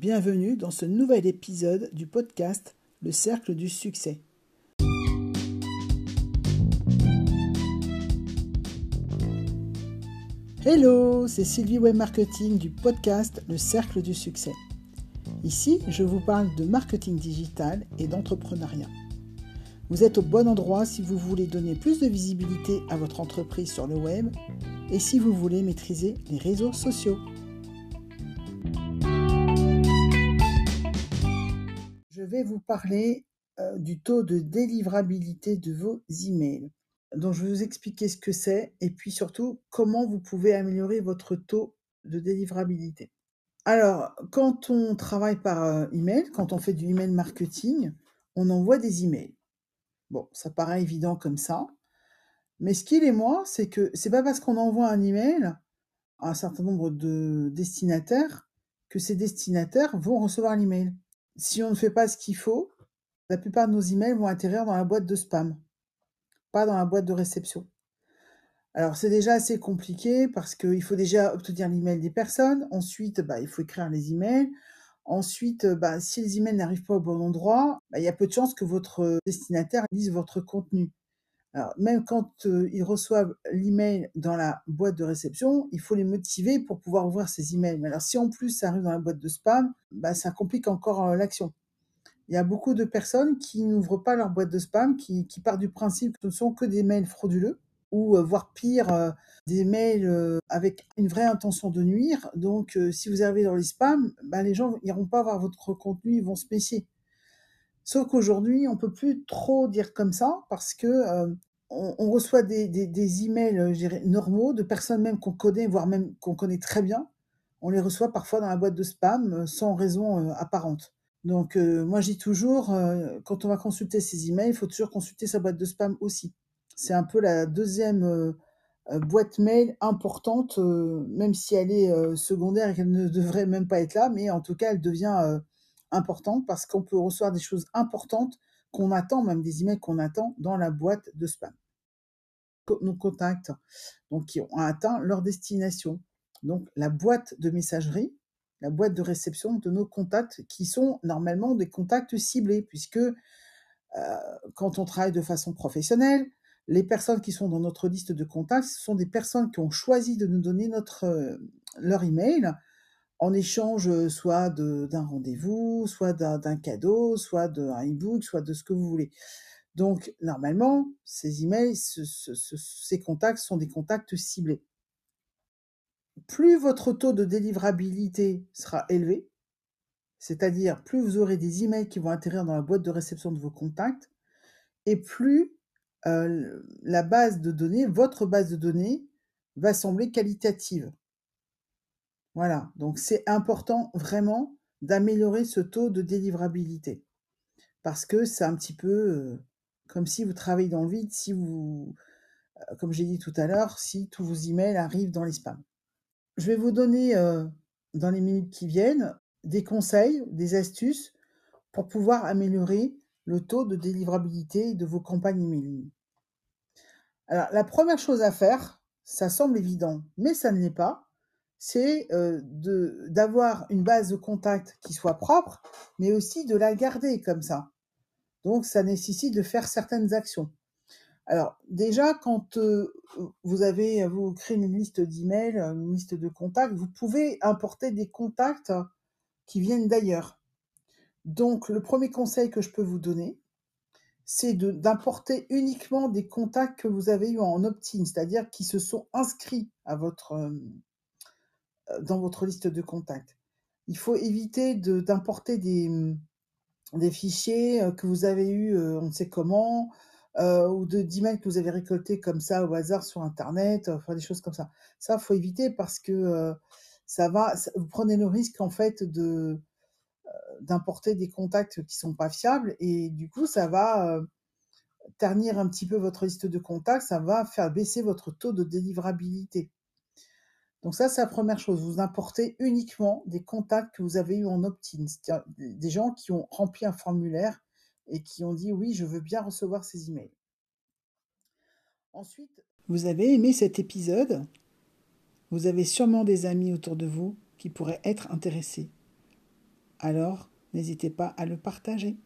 Bienvenue dans ce nouvel épisode du podcast Le Cercle du Succès. Hello, c'est Sylvie Web Marketing du podcast Le Cercle du Succès. Ici, je vous parle de marketing digital et d'entrepreneuriat. Vous êtes au bon endroit si vous voulez donner plus de visibilité à votre entreprise sur le web et si vous voulez maîtriser les réseaux sociaux. Vais vous parler euh, du taux de délivrabilité de vos emails. Donc je vais vous expliquer ce que c'est et puis surtout comment vous pouvez améliorer votre taux de délivrabilité. Alors, quand on travaille par euh, email, quand on fait du email marketing, on envoie des emails. Bon, ça paraît évident comme ça. Mais ce qu'il est moi, c'est que c'est pas parce qu'on envoie un email à un certain nombre de destinataires que ces destinataires vont recevoir l'email. Si on ne fait pas ce qu'il faut, la plupart de nos emails vont atterrir dans la boîte de spam, pas dans la boîte de réception. Alors c'est déjà assez compliqué parce qu'il faut déjà obtenir l'email des personnes. Ensuite, bah, il faut écrire les emails. Ensuite, bah, si les emails n'arrivent pas au bon endroit, bah, il y a peu de chances que votre destinataire lise votre contenu. Même quand ils reçoivent l'email dans la boîte de réception, il faut les motiver pour pouvoir ouvrir ces emails. Mais alors, si en plus ça arrive dans la boîte de spam, bah, ça complique encore l'action. Il y a beaucoup de personnes qui n'ouvrent pas leur boîte de spam, qui, partent du principe que ce ne sont que des mails frauduleux ou voire pire, des mails avec une vraie intention de nuire. Donc, si vous arrivez dans les spams, bah, les gens n'iront pas voir votre contenu, ils vont se méfier. Sauf qu'aujourd'hui, on peut plus trop dire comme ça parce que on, reçoit des, des, des emails, normaux de personnes même qu'on connaît, voire même qu'on connaît très bien. On les reçoit parfois dans la boîte de spam sans raison apparente. Donc, moi, je dis toujours, quand on va consulter ces emails, il faut toujours consulter sa boîte de spam aussi. C'est un peu la deuxième euh, euh, boîte mail importante, euh, même si elle est secondaire et qu'elle ne devrait même pas être là, mais en tout cas, elle devient importante parce qu'on peut recevoir des choses importantes qu'on attend, même des emails qu'on attend dans la boîte de spam. Nos contacts, donc qui ont atteint leur destination. Donc la boîte de messagerie, la boîte de réception de nos contacts, qui sont normalement des contacts ciblés, puisque quand on travaille de façon professionnelle, les personnes qui sont dans notre liste de contacts, ce sont des personnes qui ont choisi de nous donner notre, euh, leur email en échange euh, soit d'un rendez-vous, soit d'un cadeau, soit d'un e-book, soit de ce que vous voulez. Donc, normalement, ces emails, ces contacts sont des contacts ciblés. Plus votre taux de délivrabilité sera élevé, c'est-à-dire plus vous aurez des emails qui vont atterrir dans la boîte de réception de vos contacts, et plus la base de données, votre base de données, va sembler qualitative. Voilà, donc c'est important vraiment d'améliorer ce taux de délivrabilité. Parce que c'est un petit peu comme si vous travaillez dans le vide, si vous, comme j'ai dit tout à l'heure, si tous vos emails arrivent dans les spams. Je vais vous donner dans les minutes qui viennent des conseils, des astuces pour pouvoir améliorer le taux de délivrabilité de vos campagnes emailing. Alors, la première chose à faire, ça semble évident, mais ça ne l'est pas, c'est euh, d'avoir une base de contact qui soit propre, mais aussi de la garder comme ça. Donc, ça nécessite de faire certaines actions. Alors, déjà, quand euh, vous avez, vous créez une liste d'emails, une liste de contacts, vous pouvez importer des contacts qui viennent d'ailleurs. Donc, le premier conseil que je peux vous donner, c'est d'importer uniquement des contacts que vous avez eus en opt-in, c'est-à-dire qui se sont inscrits à votre, euh, dans votre liste de contacts. Il faut éviter d'importer des, des fichiers euh, que vous avez eus, on ne sait comment, ou d'emails que vous avez récoltés comme ça au hasard sur Internet, enfin des choses comme ça. Ça, faut éviter parce que ça va, vous prenez le risque en fait de d'importer des contacts qui sont pas fiables et du coup ça va euh, ternir un petit peu votre liste de contacts, ça va faire baisser votre taux de délivrabilité. Donc ça c'est la première chose, vous importez uniquement des contacts que vous avez eu en opt-in, des gens qui ont rempli un formulaire et qui ont dit oui, je veux bien recevoir ces emails. Ensuite, vous avez aimé cet épisode Vous avez sûrement des amis autour de vous qui pourraient être intéressés. alors n'hésitez pas à le partager.